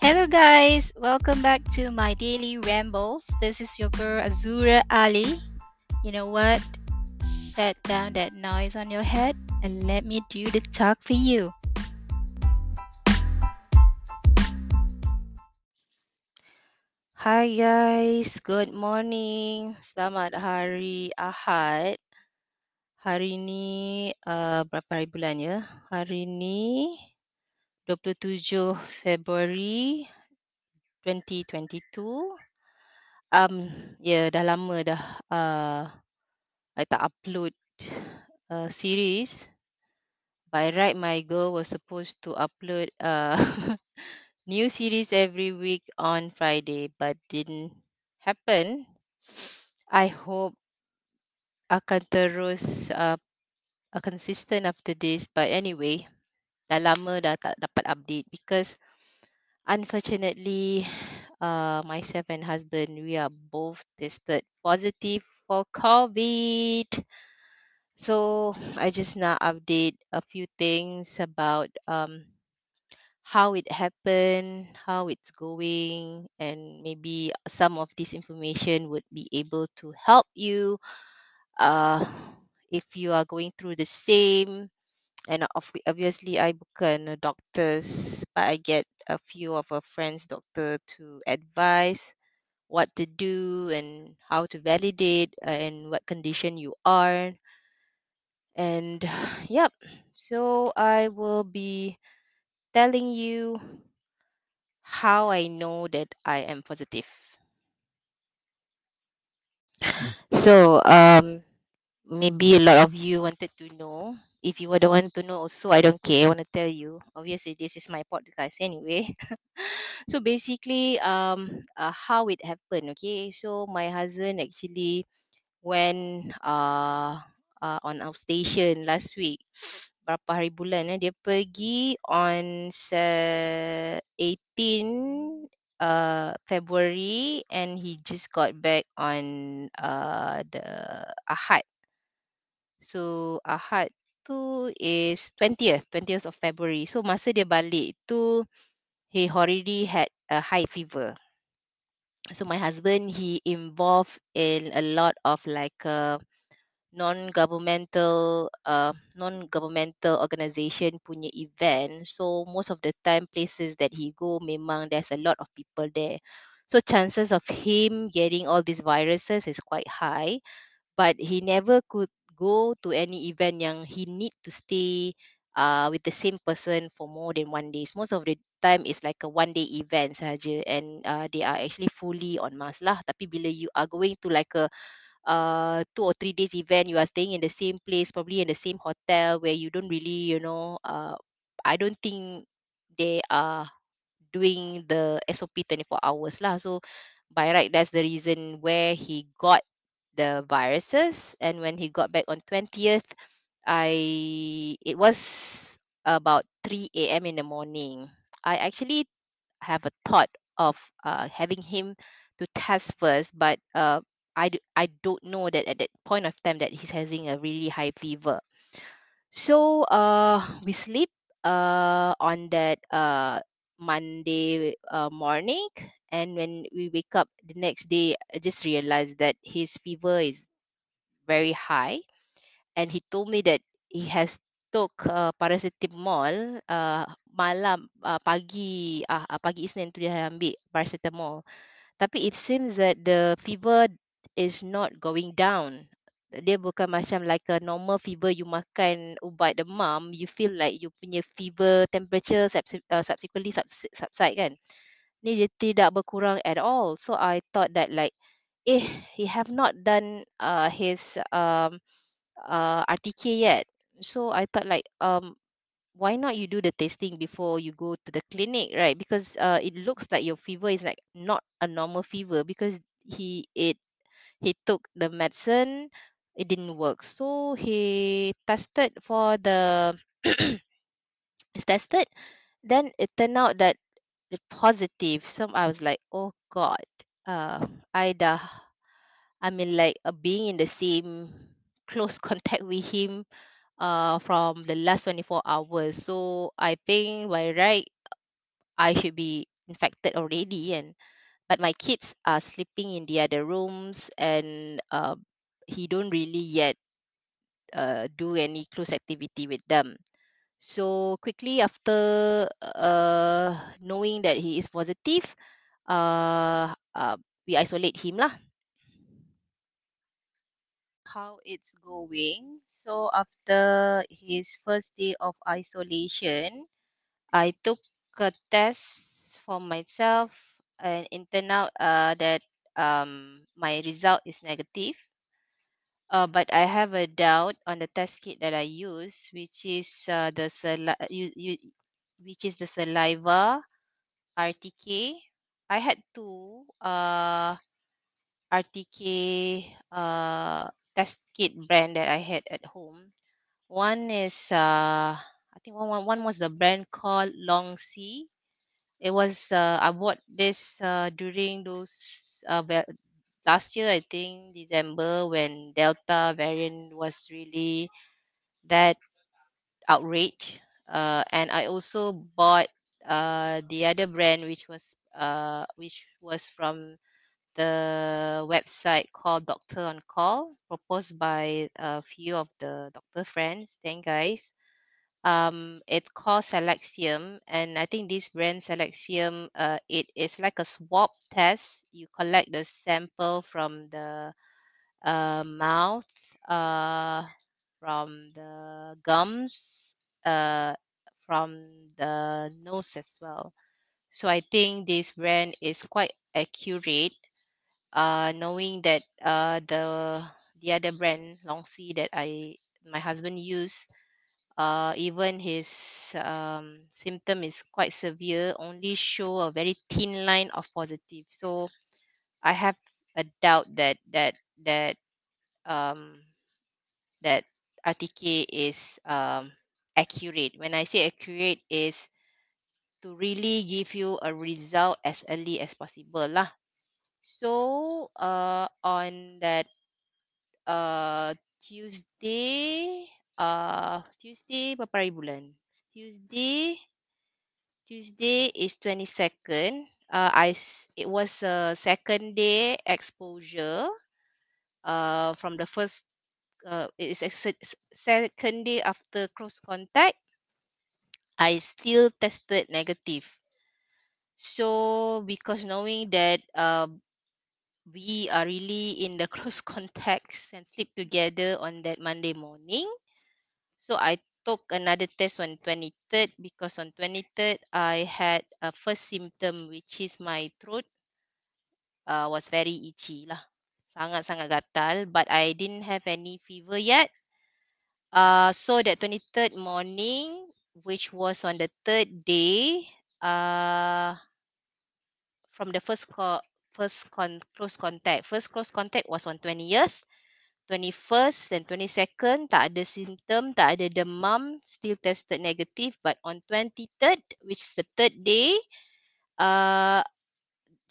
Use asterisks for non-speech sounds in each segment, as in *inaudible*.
Hello, guys. Welcome back to my daily rambles. This is your girl Azura Ali. You know what? Shut down that noise on your head and let me do the talk for you. Hi, guys. Good morning. Selamat hari Ahad. Hari ini uh, berapa hari bulan ya? Hari ini 27 Februari 2022. Um, ya dah lama dah uh, I tak upload uh, series. By right, my goal was supposed to upload uh, *laughs* new series every week on Friday, but didn't happen. I hope akan terus uh, consistent after this. But anyway, dah lama dah tak dapat update because unfortunately, uh, myself and husband, we are both tested positive for COVID. So I just now update a few things about um, how it happened, how it's going, and maybe some of this information would be able to help you uh, if you are going through the same. And of- obviously, I bukan a doctors, but I get a few of a friends doctor to advise what to do and how to validate and what condition you are. And *sighs* yep, so I will be telling you how I know that I am positive. So, um, maybe a lot of you wanted to know. If you would want to know also, I don't care. I want to tell you. Obviously, this is my podcast anyway. *laughs* so basically, um, uh, how it happened. Okay, so my husband actually went uh, uh, on our station last week *sniffs* berapa hari bulan eh dia pergi on se- 18 uh, February and he just got back on uh, the Ahad so Ahad tu is 20th 20th of February. So masa dia balik tu he already had a high fever. So my husband he involved in a lot of like uh, non-governmental uh, non-governmental organisation punya event. So most of the time places that he go memang there's a lot of people there. So chances of him getting all these viruses is quite high but he never could go to any event yang he need to stay uh, with the same person for more than one days. Most of the time is like a one day event saja and uh, they are actually fully on mask lah. Tapi bila you are going to like a uh two or three days event you are staying in the same place probably in the same hotel where you don't really you know uh i don't think they are doing the sop 24 hours lah. So by right that's the reason where he got the viruses and when he got back on 20th i it was about 3 a.m in the morning i actually have a thought of uh, having him to test first, but uh, I don't know that at that point of time that he's having a really high fever. So uh, we sleep uh, on that uh, Monday uh, morning, and when we wake up the next day, I just realized that his fever is very high. And he told me that he has took uh, paracetamol uh, malam uh, pagi uh, uh, pagi Isnin tu dia ambil paracetamol. Tapi it seems that the fever is not going down. Dia bukan macam like a normal fever you makan ubat demam you feel like you punya fever temperature uh, subsequently subs- subside kan ni dia tidak berkurang at all so i thought that like eh he have not done uh, his um uh, RTK yet. So I thought like um why not you do the testing before you go to the clinic, right? Because uh it looks like your fever is like not a normal fever because he it he took the medicine, it didn't work. So he tested for the *clears throat* it's tested, then it turned out that it positive. So I was like, oh God, uh I I mean like uh, being in the same close *laughs* contact with him uh from the last 24 hours so i think by right i should be infected already and but my kids are sleeping in the other rooms and uh, he don't really yet uh, do any close activity with them so quickly after uh, knowing that he is positive uh, uh, we isolate him lah how it's going so after his first day of isolation I took a test for myself and it turned uh, that um, my result is negative. Uh, but I have a doubt on the test kit that I use, which is uh, the sali- you, you, which is the saliva RTK. I had two uh, RTK uh, test kit brand that I had at home. One is uh, I think one, one one was the brand called Longsee It was uh, I bought this uh, during those uh, last year, I think December when Delta variant was really that outrage. Uh, and I also bought uh, the other brand, which was uh, which was from the website called Doctor on Call, proposed by a few of the doctor friends. Thank guys um it's called Salixium and I think this brand Salixium uh it is like a swab test. You collect the sample from the uh, mouth uh from the gums uh from the nose as well. So I think this brand is quite accurate uh knowing that uh the the other brand Longsee that I my husband used uh, even his um, symptom is quite severe, only show a very thin line of positive. So I have a doubt that that that um, that RTK is um, accurate. When I say accurate, is to really give you a result as early as possible lah. So uh, on that uh, Tuesday, uh, Tuesday berapa hari bulan? Tuesday Tuesday is 22nd. Uh, I it was a second day exposure. Uh, from the first, uh, it is a second day after close contact. I still tested negative. So because knowing that uh, we are really in the *laughs* close contacts and sleep together on that Monday morning, so I took another test on 23rd because on 23rd I had a first symptom which is my throat uh, was very itchy lah. Sangat-sangat gatal. But I didn't have any fever yet. Uh, so that 23rd morning, which was on the third day, uh, from the first co- first con- close contact. First close contact was on 20th. 21st dan 22nd tak ada symptom, tak ada demam, still tested negative. But on 23rd, which is the third day, uh,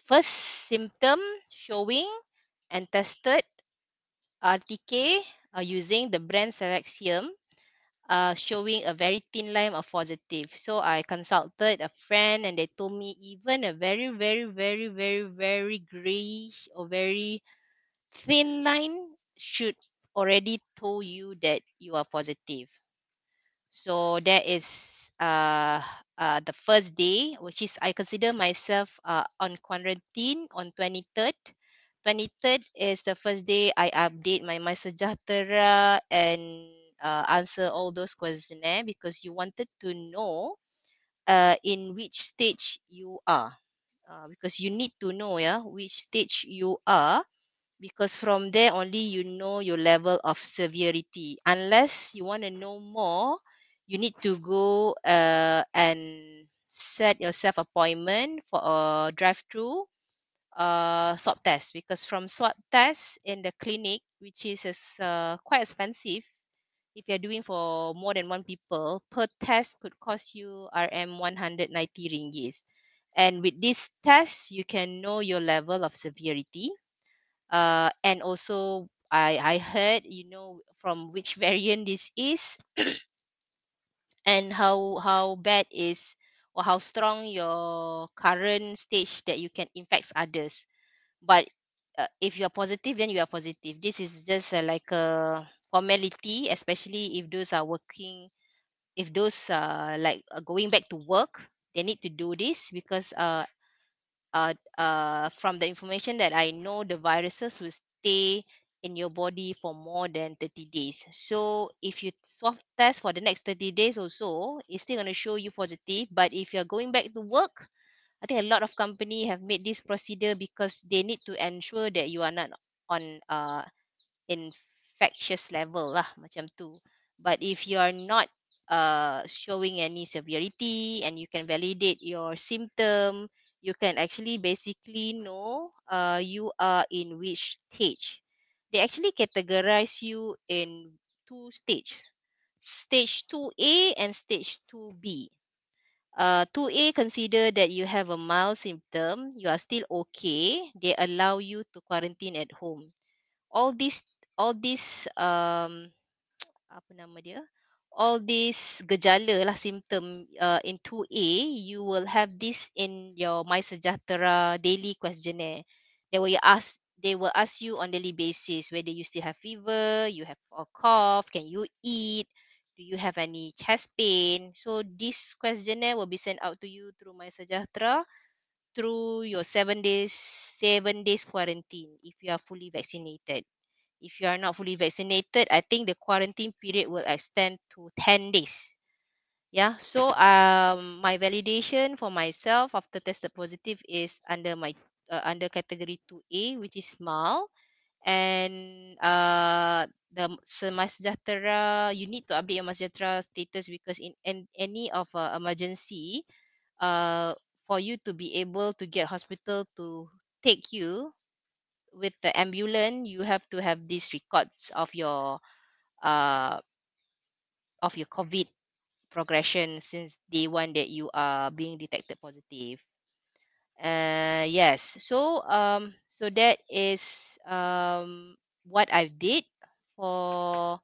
first symptom showing and tested RTK uh, using the brand Salixium, uh, showing a very thin line of positive. So I consulted a friend and they told me even a very, very, very, very, very grayish or very thin line should already told you that you are positive. So that is uh, uh, the first day, which is I consider myself uh, on quarantine on 23rd. 23rd is the first day I update my MySejahtera and uh, answer all those questionnaire because you wanted to know uh, in which stage you are. Uh, because you need to know yeah which stage you are because from there only you know your level of severity. Unless you want to know more you need to go uh, and set yourself appointment for a drive through uh, swab test. Because from swab test in the clinic which is uh, quite expensive if you're doing for more than one people per test could cost you rm 190 ringgit. And with this test you can know your level of severity uh, and also I I heard you know from which variant this is *clears throat* and how how bad is or how strong your current stage that you can infect others. But uh, if you are positive, then you are positive. This is just uh, like a formality, especially if those are working, if those uh, like uh, going back to work, they need to do this because uh, uh, uh, from the information that I know, the viruses will stay in your body for more than 30 days. So if you swab test for the next 30 days or so, it's still going to show you positive. But if you're going back to work, I think a lot of company have made this procedure because they need to ensure that you are not on uh, infectious level lah macam tu. But if you are not uh, showing any severity and you can validate your symptom, you can actually basically know uh, you are in which stage. They actually categorize you in two stages. Stage 2A and stage 2B. Uh, 2A consider that you have a mild symptom, you are still okay, they allow you to quarantine at home all these all these um *tsk* apa nama dia all these gejala lah symptom uh, in 2A you will have this in your MySejahtera daily questionnaire. They will ask they will ask you on daily basis whether you still have fever you have a cough can you eat do you have any chest pain? So this questionnaire will be sent out to you through MySejahtera through your 7 days 7 days quarantine if you are fully vaccinated if you are not fully vaccinated, I think the quarantine period will extend to 10 days. Yeah. So um my validation for myself after tested positive is under my uh, under category 2A which is small. and uh the Sejahtera you need to update your Sejahtera status because in, in any of uh, emergency uh for you to be able to get hospital to take you with the ambulance you have to have these records of your uh of your covid progression since day one that you are being detected positive. Uh yes. So um so that is um what i did for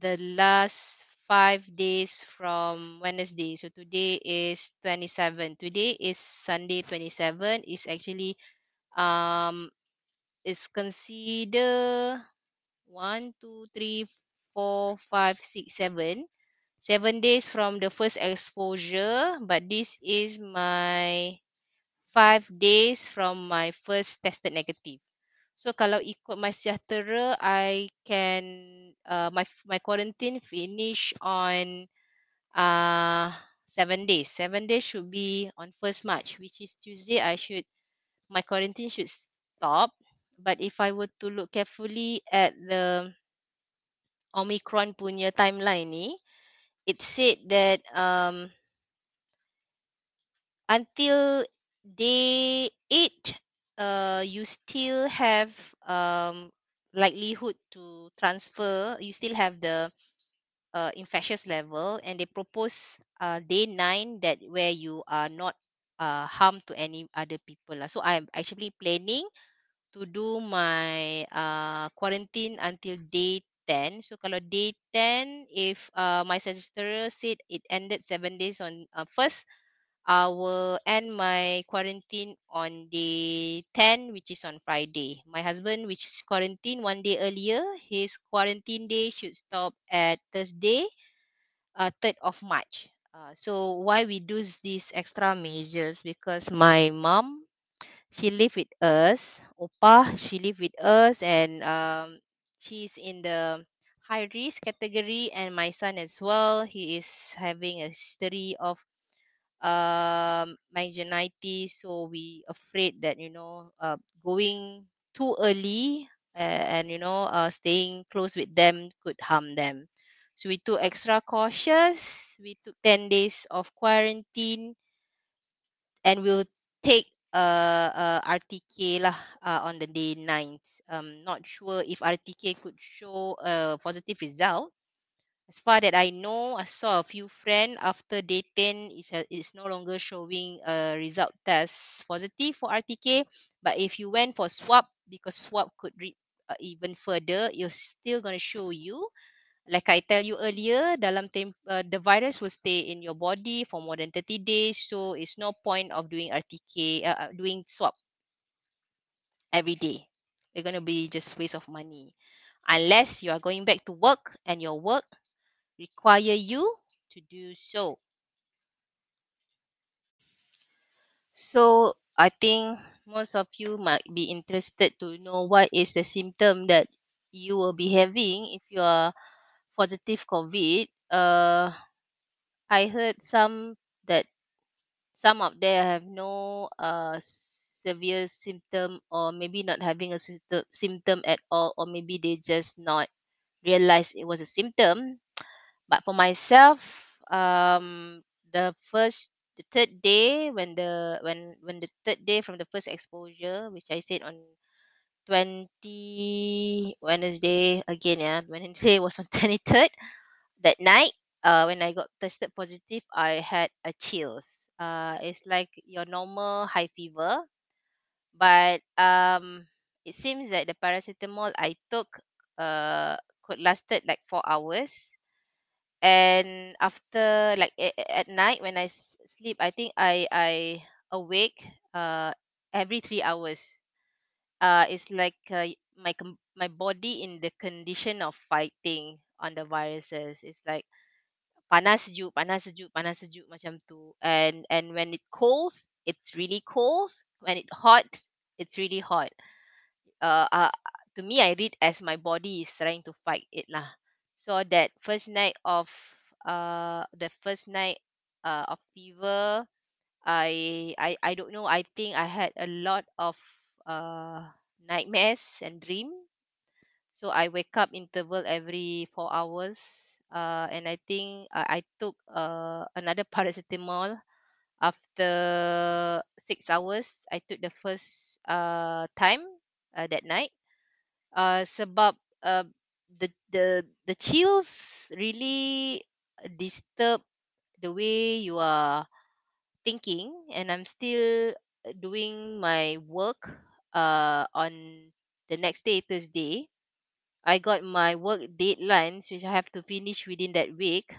the last five days from wednesday. So today is 27 today is sunday 27 is actually um is consider one, two, three, four, five, six, seven. Seven days from the first exposure, but this is my five days from my first tested negative. So kalau ikut MySejahtera, I can uh, my my quarantine finish on uh seven days. Seven days should be on first March, which is Tuesday. I should my quarantine should stop. But if I were to look carefully at the Omicron punya timeline ni, it said that um, until day 8, uh, you still have um, likelihood to transfer, you still have the uh, infectious level and they propose uh, day 9 that where you are not uh, harm to any other people. So I'm actually planning to do my uh, quarantine until day 10. So kalau day 10, if uh, my sister said it ended seven days on uh, first, I will end my quarantine on day 10, which is on Friday. My husband, which is quarantine one day earlier, his quarantine day should stop at Thursday, uh, 3rd of March. Uh, so why we do these extra measures? Because my mom she live with us Opa. she live with us and um she's in the high risk category and my son as well he is having a history of um meningitis so we afraid that you know uh, going too early uh, and you know uh, staying close with them could harm them so we took extra cautious we took 10 days of quarantine and we'll take uh, uh RTK lah uh, on the day ninth. Um, not sure if RTK could show a positive result. As far that I know, I saw a few friends after day 10 is uh, is no longer showing a result test positive for RTK. But if you went for swab, because swab could read uh, even further, it's still going to show you Like I tell you earlier, dalam tem- uh, the virus will stay in your body for more than 30 days. So it's no point of doing RTK, uh, uh, doing swab every day. They're going to be just waste of money. Unless you are going back to work and your work require you to do so. So I think most of you might be interested to know what is the symptom that you will be having if you are positive COVID. Uh, I heard some that some of them have no uh severe symptom or maybe not having a symptom symptom at all or maybe they just not realize it was a symptom but for myself um the first the third day when the when when the third day from the first exposure which i said on 20 wednesday again yeah. *laughs* Wednesday was on 23rd that night uh when i got tested positive i had a chills. Uh it's like your normal high fever. But um it seems that the paracetamol i took uh could lasted like four hours. And after like at night when i sleep i think i i awake uh every 3 hours uh it's like uh, my my body in the condition of fighting on the viruses. It's like panas sejuk panas sejuk panas sejuk macam tu. And and when it cools it's really cold when it hot it's really hot. Uh, uh to me i read as my body is trying to fight it lah. So that first night of uh the first night uh, of fever I, I i don't know. I think i had a lot of uh nightmares and dream. So i wake up interval every four hours uh and i think i, took uh another *laughs* paracetamol after six hours. I took the first uh time uh, that night. Uh, sebab uh, the the the chills really disturb the way you are thinking and i'm still doing my work uh on the next day thursday i got my work deadlines which i have to finish within that week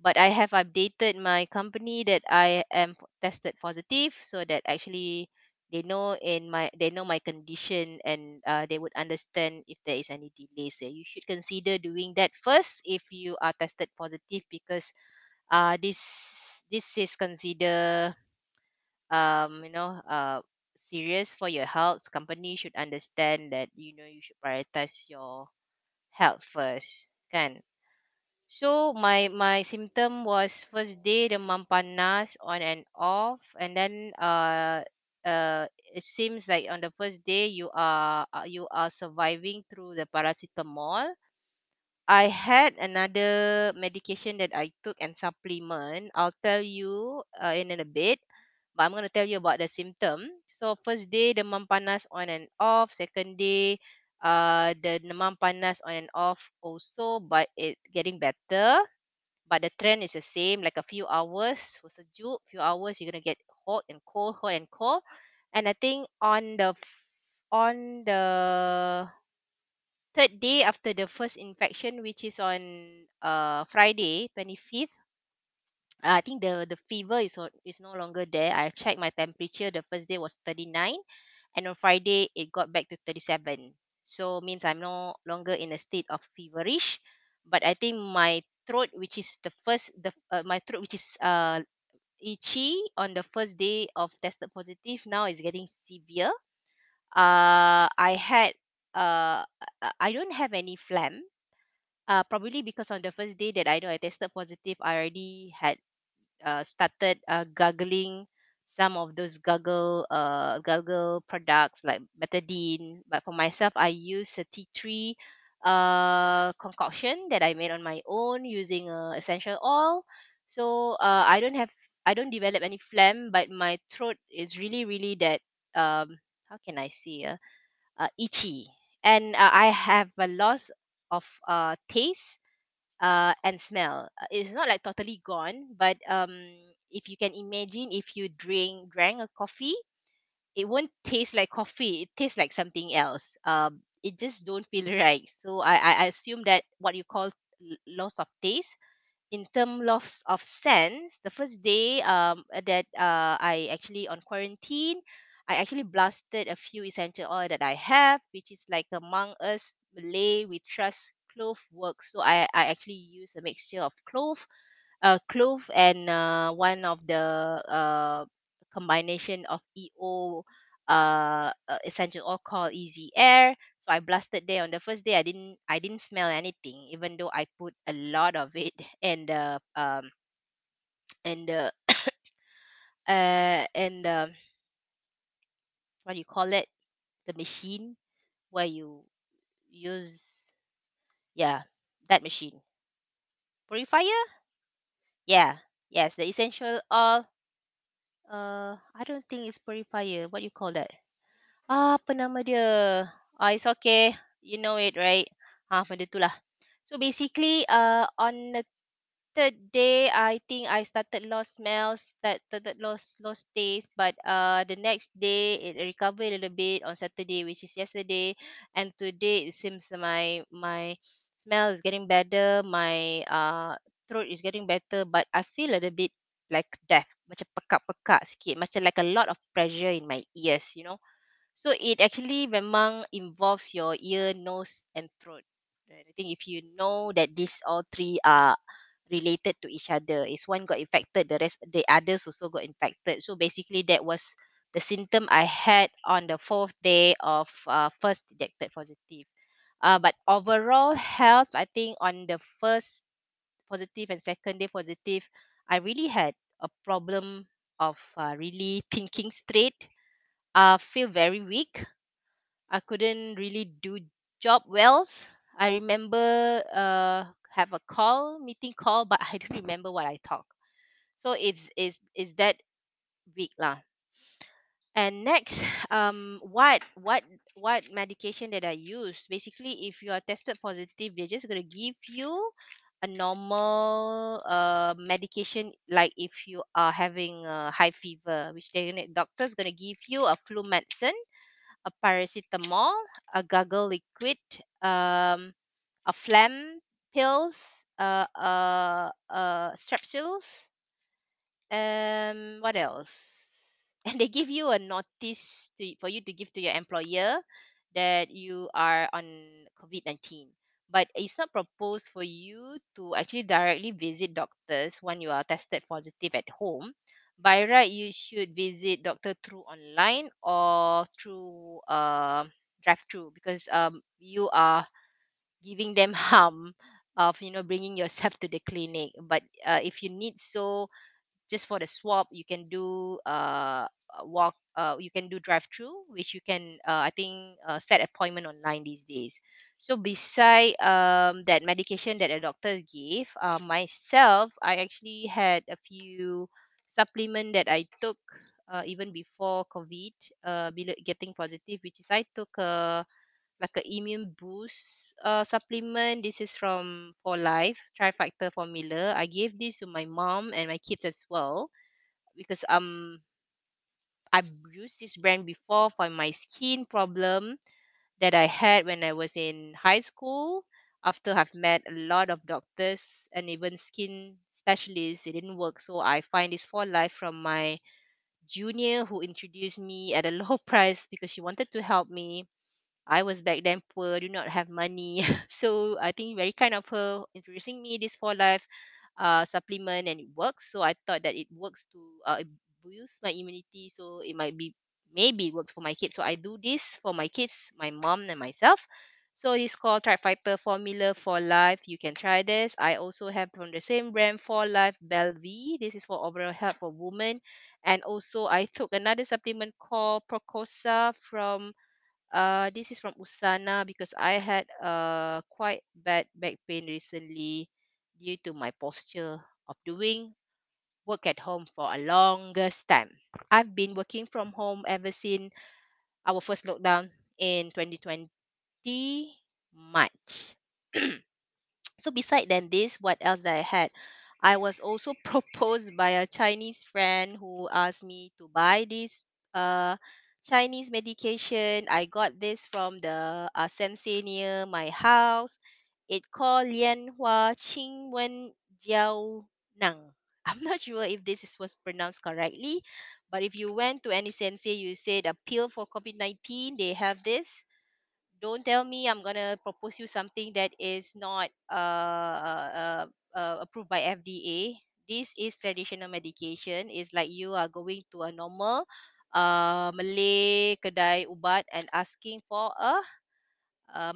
but I have updated my company that I am tested positive so that actually they know in my they know my condition and uh, they would understand if there is any delays there. You should consider doing that first if you are tested positive because uh this this is consider um you know uh serious for your health. Company should understand that you know you should prioritize your health first. Kan? So my my symptom was first day demam panas on and off, and then uh uh it seems like on the first day you are uh, you are surviving through the paracetamol. I had another medication that I took and supplement. I'll tell you uh, in a bit, but I'm going to tell you about the symptom. So first day demam panas on and off. Second day, uh, the demam panas on and off also, but it getting better but the trend is the same like a few hours for sejuk few hours you're gonna get hot and cold hot and cold and i think on the on the third day after the first infection which is on uh friday 25th uh, i think the the fever is is no longer there. I checked my temperature. The first day was 39 and on friday it got back to 37 so means i'm no longer in a state of feverish. But i think my throat which is the first the uh, my throat which is uh itchy on the first day of tested positive now is getting severe. Uh i had uh, i don't have any phlegm. Uh probably because on the first day that i know i tested positive i already had uh, started uh, gargling some of those gargle uh, products like betadine. But for myself, I use a tea tree uh, concoction that I made on my own using uh, essential oil. So uh, I don't have I don't develop any phlegm, but my throat is really really that um, how can I say uh, uh, itchy, and uh, I have a loss of uh, taste uh, and smell. Uh, It's not like totally gone, but um, if you can imagine, if you drink drank a coffee, it won't taste like coffee. It tastes like something else. Um, it just don't feel *laughs* right. So I, I assume that what you call loss of taste in term loss of sense the first day um that uh, i actually on quarantine i actually blasted a few essential oil that i have which is like among us malay we trust clove work so i i actually use a mixture of clove uh, clove and uh, one of the uh, combination of EO uh, uh, essential oil called Easy Air. So I blasted there on the first day. I didn't I didn't smell anything, even though I put a lot of it *laughs* and uh, um and uh, *coughs* uh and uh, what do you call it? The machine where you use yeah that machine purifier. Yeah, yes, the essential oil. Uh, I don't think it's purifier. What do you call that? Ah, apa nama dia? Ah, it's okay. You know it, right? Ah, benda tu lah. So basically, uh, on the third day, I think I started lost smells, that started lost lost taste. But uh, the next day it recovered a little bit on Saturday, which is yesterday, and today it seems my my smell is getting better. My uh throat is getting better, but I feel a little bit like deaf, macam pekak-pekak sikit, macam like a lot of pressure in my ears, you know. So it actually memang involves your ear, nose, and throat. I think if you know that these all three are related to each other, is one got infected, the rest the others also got infected. So basically that was the symptom I had on the fourth day of uh, first detected positive. Uh, but overall health, I think on the first positive and second day positive, I really had a problem of uh, really *laughs* thinking straight. Uh, feel very weak I couldn't really do job wells. I remember uh have a call, meeting call, but *laughs* I don't remember what I talk. So it's it's is that weak lah. And next, *sighs* um, what what what medication that I use? Basically, if you are tested positive, they're just gonna give you a normal uh medication. Like if you are having a high fever, which gonna doctor's gonna give you a flu medicine a paracetamol, a gargle liquid, um, a phlegm pills, uh, uh, uh, strepsils, um, what else? And they give you a notice to, for you to give to your employer that you are on COVID 19. But it's not proposed for you to actually directly visit doctors when you are tested positive at home. By right, you should visit doctor through online or through uh, drive-through because um, you are giving them *laughs* harm of you know bringing yourself to the clinic. But uh, if you need so just for the swap you can do uh uh, walk uh you can do drive through which you can uh, i think uh, set appointment online these days. So beside um that medication that the doctors give uh, myself i actually had a few supplement that i took uh, even before covid uh getting positive which is i took a like a immune boost uh, supplement. This is from For Life Tri-Factor formula. I gave this to my mom and my kids as well because um I've used this brand before for my skin problem that I had when I was in high school. After I've met a lot of doctors and even skin specialists, it didn't work. So I find this 4Life from my junior who introduced me at a low *laughs* price because she wanted to help me I was back then poor, do not have money. *laughs* so I think very kind of her introducing me this 4Life uh, supplement and it works. So I thought that it works to uh, boost my immunity. So it might be maybe it works for my kids. So I do this for my kids, my mom and myself. So it's called Tri-Factor Formula 4Life. You can try this. I also have from the same brand for Life Belle Vie. This is for overall health for women. And also I took another supplement called Procosa from uh, this is from Usana because I had uh, quite bad back pain recently due to my posture of doing work at home for a longest time. I've been working from home ever since our first lockdown in 2020 March. *clears throat* So beside than this, what else that I had? I was also *laughs* proposed by a Chinese friend who asked me to buy this uh Chinese medication. I got this from the uh, sensei near my house, It called Lianhua Qingwen Jiao Nang. *laughs* I'm not sure if this is, was pronounced correctly, but if you went to any sensei, you said a pill for COVID-19, they have this. Don't tell me I'm gonna propose you something that is not uh, uh, uh, approved by FDA. This is traditional medication. It's like you are going to a normal uh, Malay kedai ubat and asking for a uh,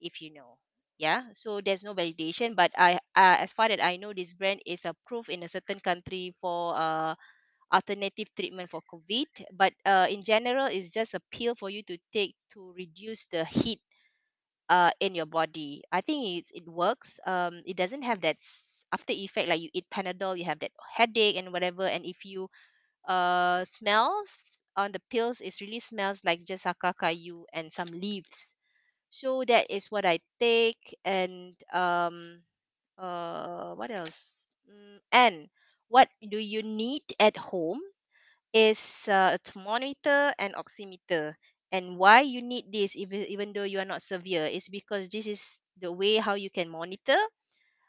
if you know. Yeah, so there's no validation, but I, uh, as far as I know, this brand is approved in a certain country for uh, alternative treatment for COVID. But uh, in general, it's just a pill for you to take to reduce the heat uh, in your body. I think it, it works. Um, it doesn't have that after effect like you eat Panadol, you have that headache and whatever. And if you uh smells on the pills, it really smells like just akakayu and some leaves so that is what I take. And um, uh, what else? Mm, and what do you need at home is uh, a thermometer and oximeter. And why you need this, even even though you are not severe, is because this is the way how you can monitor.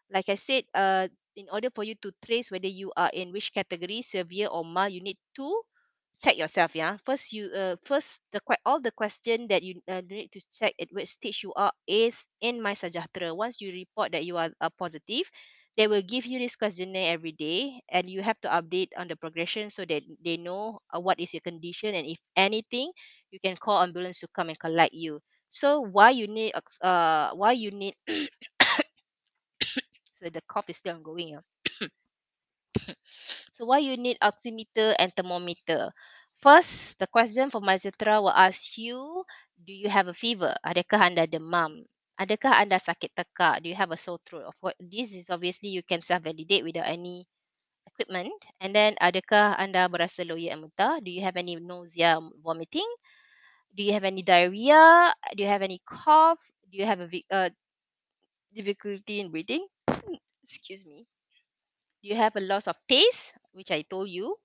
Like I said, uh, in order for you to trace whether you are in which category, severe or mild, you need to check yourself yeah first you uh, first the que- all the question that you uh, need to check at which stage you are is in MySejahtera. once you report that you are uh, positive they will give you this questionnaire every day and you have to update on the progression so that they know uh, what is your condition and if anything you can call ambulance to come and collect you so why you need uh why you need so the cough is still ongoing yeah? *coughs* So why you need oximeter and thermometer? First, the question for MySejahtera will ask you, do you have a fever? Adakah anda demam? Adakah anda sakit tekak? Do you have a sore throat? Of course, this is obviously you can self-validate without any equipment. And then, adakah anda berasa loya and muntah? Do you have any nausea, vomiting? Do you have any diarrhea? Do you have any cough? Do you have a uh, difficulty in breathing? Excuse me. Do you have a loss of taste, which I told you?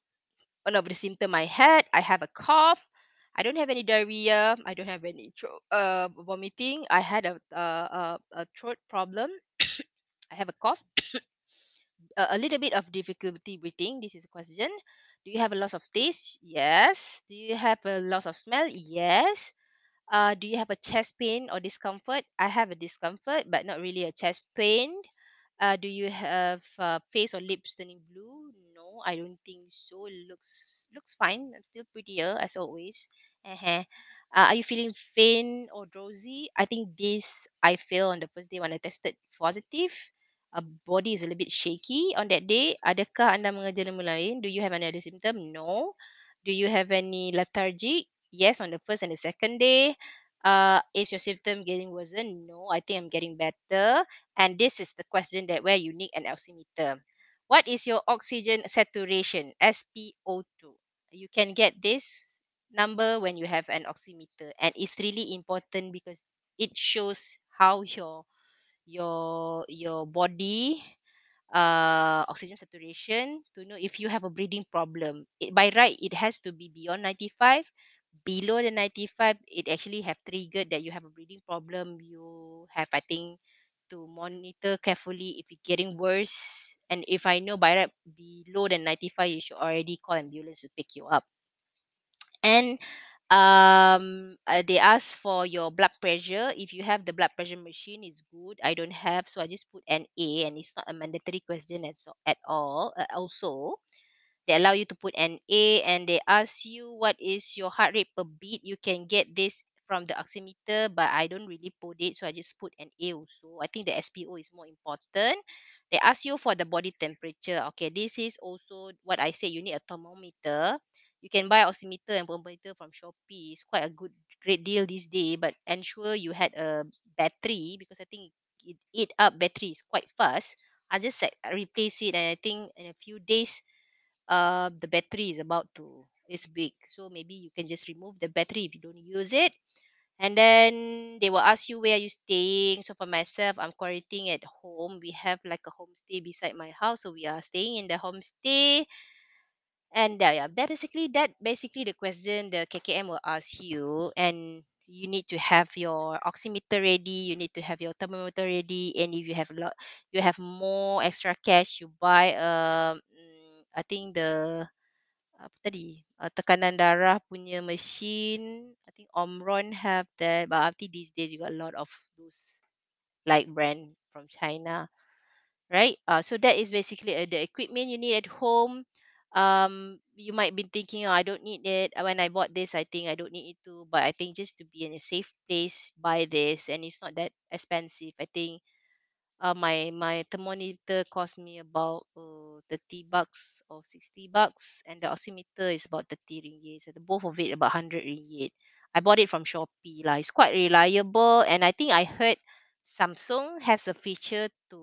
one of the symptom I had. I have a cough. I don't have any diarrhea. I don't have any uh, vomiting. I had a, a, a, throat problem. *coughs* I have a cough. *coughs* a, a little bit of difficulty breathing. This is a question. Do you have a loss of taste? Yes. Do you have a loss of smell? Yes. Uh, do you have a chest pain or discomfort? I have a discomfort, but not really a chest pain. Uh, do you have uh, face or lips turning blue? No, I don't think so. Looks looks fine. I'm still prettier as always. Uh-huh. Uh, are you feeling faint or drowsy? I think this I feel on the first day when I tested positive. Uh, body is a little bit shaky on that day. Adakah anda mengejar ilmu lain? Do you have any other symptom? No. Do you have any lethargic? Yes, on the first and the second day. Uh, is your symptom getting worse? No, I think I'm getting better. And this is the question that where you need an oximeter. What is your oxygen saturation? SpO2. You can get this number when you have an oximeter, and it's really important because it shows how your your your body uh oxygen saturation to know if you have a breathing problem. It, by right, it has to be beyond 95 below the 95 it actually have triggered that you have a breathing problem. You have i think to monitor carefully if it's getting worse. And if i know by right below the 95 you should already call ambulance to pick you up. And um uh, they ask for your blood pressure. If you have the blood pressure machine is good. I don't have so i just put an a and it's not a mandatory question at, so, at all. Uh, also they allow you to put an A and they ask you what is your heart rate per beat. You can get this from the oximeter, but I don't really put it, so I just put an A also. I think the SPO is more important. They ask you for the body temperature. Okay, this is also what I say. You need a thermometer. You can buy oximeter and thermometer from Shopee. It's quite a good, great deal this day. But ensure you had a battery because I think it eat up battery is quite fast. I just like replace it, and I think in a few days uh, the battery is about to is big. So maybe you can just remove the battery if you don't use it. And then they will ask you where are you staying? So for myself i'm quarantining at home. We have like a homestay beside my house so we are staying in the homestay. And uh, yeah that basically that basically the question the kkm will ask you. And you need to have your oximeter ready, you need to have your thermometer ready, and if you have a lot, you have more extra cash, you buy um, mm, I think the apa tadi, uh, tekanan darah punya machine. I think Omron have that, but I think these days you got a lot of those like brand from China, right? Uh, so that is basically uh, the equipment you need at home. Um, you might be thinking, oh, I don't need it. Uh, When I bought this, I think I don't need it too. But I think just to be in a safe place, buy this, and it's not that expensive. I think uh, my my thermometer cost me about uh, 30 bucks or 60 bucks and the oximeter is about 30 ringgit. So the both of it about 100 ringgit. I bought it from shopee lah. It's quite reliable and i think i heard samsung has a feature to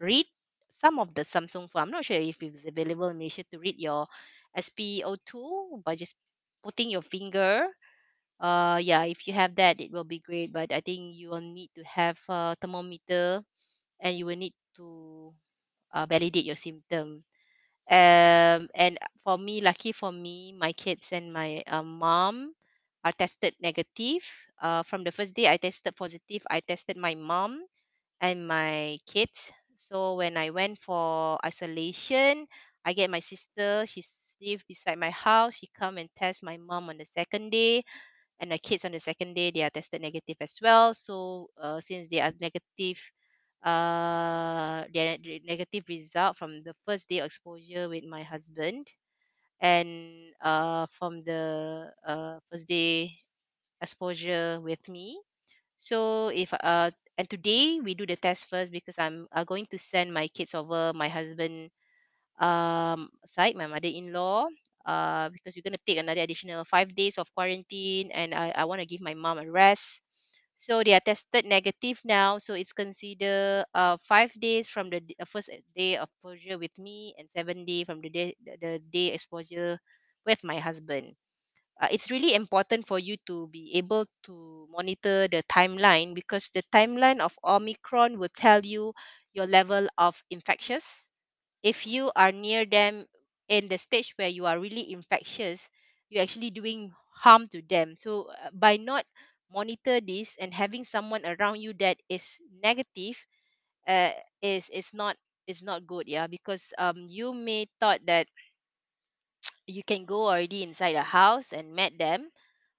read some of the samsung phone. I'm not sure if it's available in malaysia to read your spo2 by just putting your finger. Uh yeah if you have that it will be great but i think you will need to have a thermometer and you will need to uh, validate your symptom. Um and for me lucky for me my kids and my um, mom are tested negative. Uh from the first day i tested positive i tested my mom and my kids. So when i went for isolation i get my sister she live beside my house. She come and test my mom on the second day and the kids on the second day they are tested negative as well. So uh, since they are negative uh the negative result from the first day of exposure with my husband and uh from the uh first day exposure with me so if uh and today we do the test first because i'm uh, going to send my kids over my husband um side, my mother-in-law, uh, because we're gonna take another additional five days of quarantine, and I, I want to give my mom a rest. So they are tested negative now. So it's considered uh five days from the uh, first day of exposure with me, and seven day from the day the, the day exposure with my husband. Uh, it's really important for you to be able to monitor the timeline because the timeline of Omicron will tell you your level of infectious if you are near them in the stage where you are really infectious you're actually doing harm to them so uh, by not monitor this and having someone around you that is negative uh, is is not is not good yeah because um you may thought that *tsk* you can go already inside the house and met them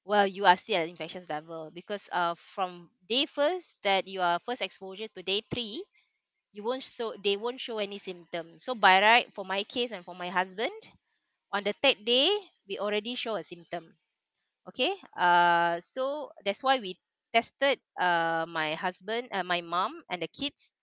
well you are still at infectious level because uh from day first that you are first exposure to day three you won't show they won't show any symptoms so by right for my case and for my husband on the third day we already show a symptom okay uh so that's why we tested uh my husband uh, my mom and the kids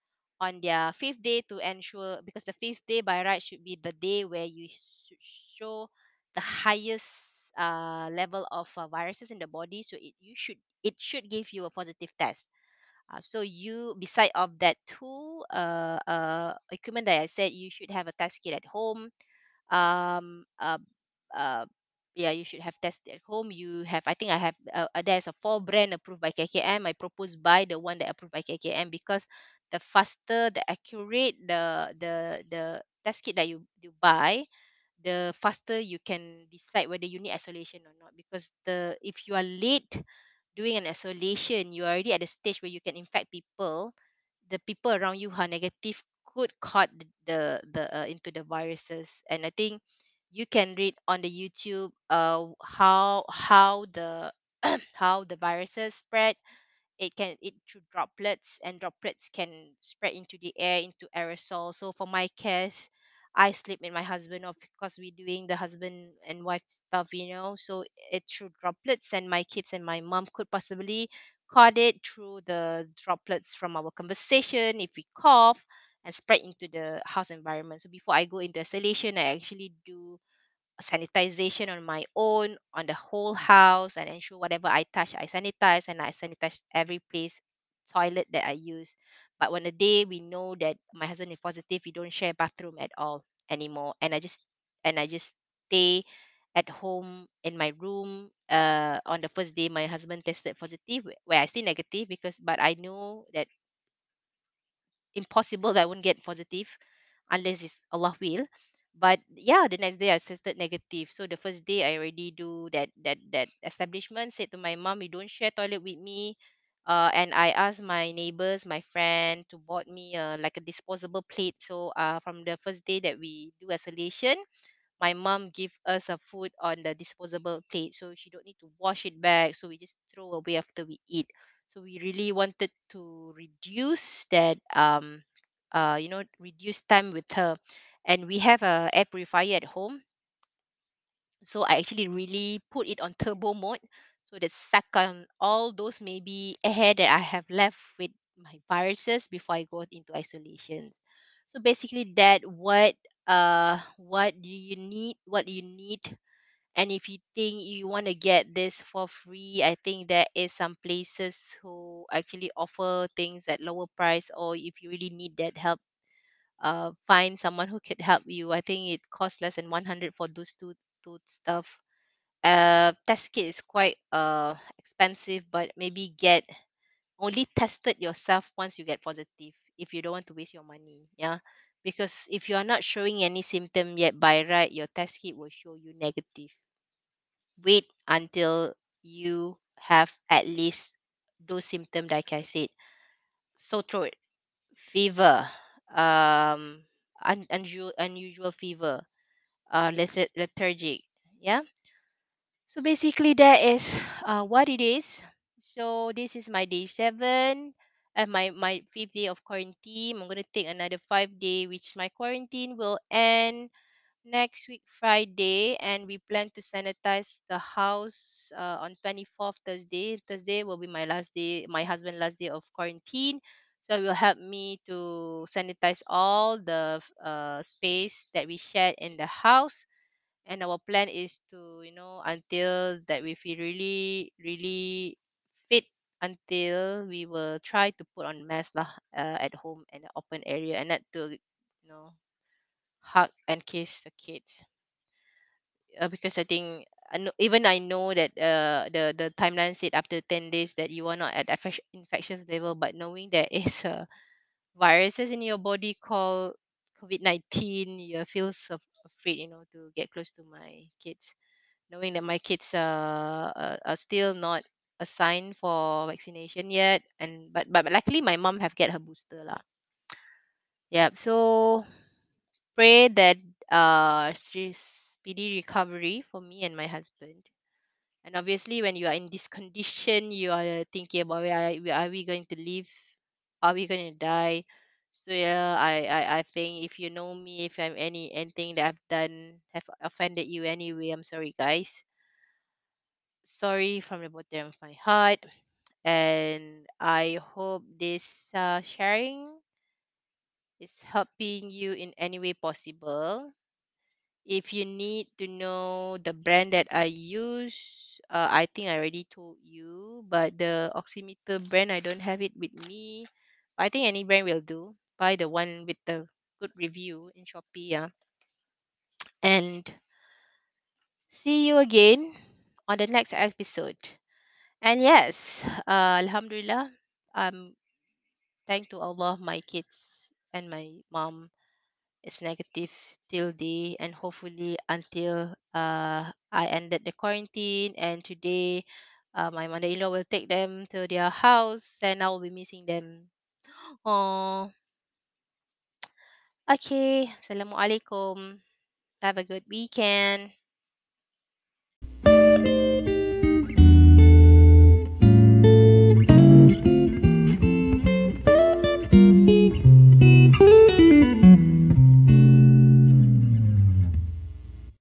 on their fifth day to ensure because the fifth day by right should be the day where you should show the highest uh level of uh, viruses in the body so it you should it should give you a positive test uh, so you, beside of that two uh, uh, equipment that I said, you should have a test kit at home. Um, uh, uh, yeah, you should have test at home. You have, I think I have, uh, uh, there's a four brand approved by KKM. I propose buy the one that approved by KKM because the faster, the accurate, the the the test kit that you you buy, the faster you can decide whether you need isolation or not. Because the if you are late doing an isolation, you're already at a stage where you can infect people. The people around you who are negative could caught the the, the uh, into the viruses, and I think you can read on the YouTube uh how how the *clears throat* how the viruses spread. It can it through droplets and droplets can spread into the air into aerosol. So for my case i sleep with my husband of course we're doing the husband and wife stuff you know. So it through droplets and my kids and my mom could possibly caught it through the droplets from our conversation. If we cough and spread into the house environment so before i go into isolation i actually do sanitization on my own on the whole house and ensure whatever I touch I sanitize and I sanitize every place toilet that I use. But when the day we know that my husband is positive, we don't share bathroom at all anymore. And I just and I just stay at home in my room. Uh, on the first day, my husband tested positive, where I still negative because, but I know that impossible that I won't get positive unless it's Allah will. But yeah, the next day I tested negative. So the first day I already do that that that establishment said to my mom, you don't share toilet with me. Uh, and I asked my neighbors, my friend, to bought me uh, like a disposable plate. So uh, from the first day that we do isolation, my mom give us a food on the disposable plate so she don't need to wash it back so we just throw away after we eat so we really wanted to reduce that um uh you know reduce time with her and we have a air purifier at home so I actually really put it on turbo mode so that suck on all those maybe air that I have left with my viruses before I go into isolation. So basically that what uh what do you need what do you need and if you think you want to get this for free i think there is some places who actually offer things at lower price or if you really need that help uh find someone who could help you i think it costs less than 100 for those two two stuff. Uh test kit is quite uh expensive but maybe get only tested yourself once you get positive if you don't want to waste your money yeah because if you are not showing any symptom yet by right your test kit will show you negative. Wait until you have at least those symptoms like i said. Sore throat fever um un- unusual unusual fever uh letharg- lethargic yeah? So basically, that is uh, what it is. So this is my day seven, and my my fifth day of quarantine. I'm gonna take another five day, which my quarantine will end next week Friday, and we plan to sanitize the house uh, on 24th Thursday. Thursday will be my last day, my husband last day of quarantine. So it will help me to sanitize all the uh, space that we shared in the house and our plan is to you know until that we feel really really until we will try to put on mask lah uh, at home in an open area and not to you know hug and kiss the kids. Uh, because I think even I know that uh, the the timeline said after 10 days that you are not at infec- infectious level but knowing there is a viruses in your body called COVID-19 you feel so afraid you know to get close to my kids. Knowing that my kids are, are still not assigned for vaccination yet and but but luckily my mom have get her booster lah. Yeah so pray that uh speedy recovery for me and my husband. And obviously when you are in this condition you are thinking about where are, where are we going to live? Are we going to die? So yeah I, I i think if you know me if i'm any anything that i've done have offended you anyway i'm sorry guys sorry from the bottom of my heart and i hope this uh, sharing is helping you in any way possible. If you need to know the brand that i use uh, i think i already told you but the oximeter brand i don't have it with me. I think any brand will do. Buy the one with the good review in shopee yeah. And see you again on the next episode and yes uh, alhamdulillah um thank to Allah, my kids and my mom is negative till day and hopefully until uh I ended the quarantine and today uh, my mother-in-law will take them to their house and I will be missing them. Oh, okay. Assalamualaikum. Have a good weekend.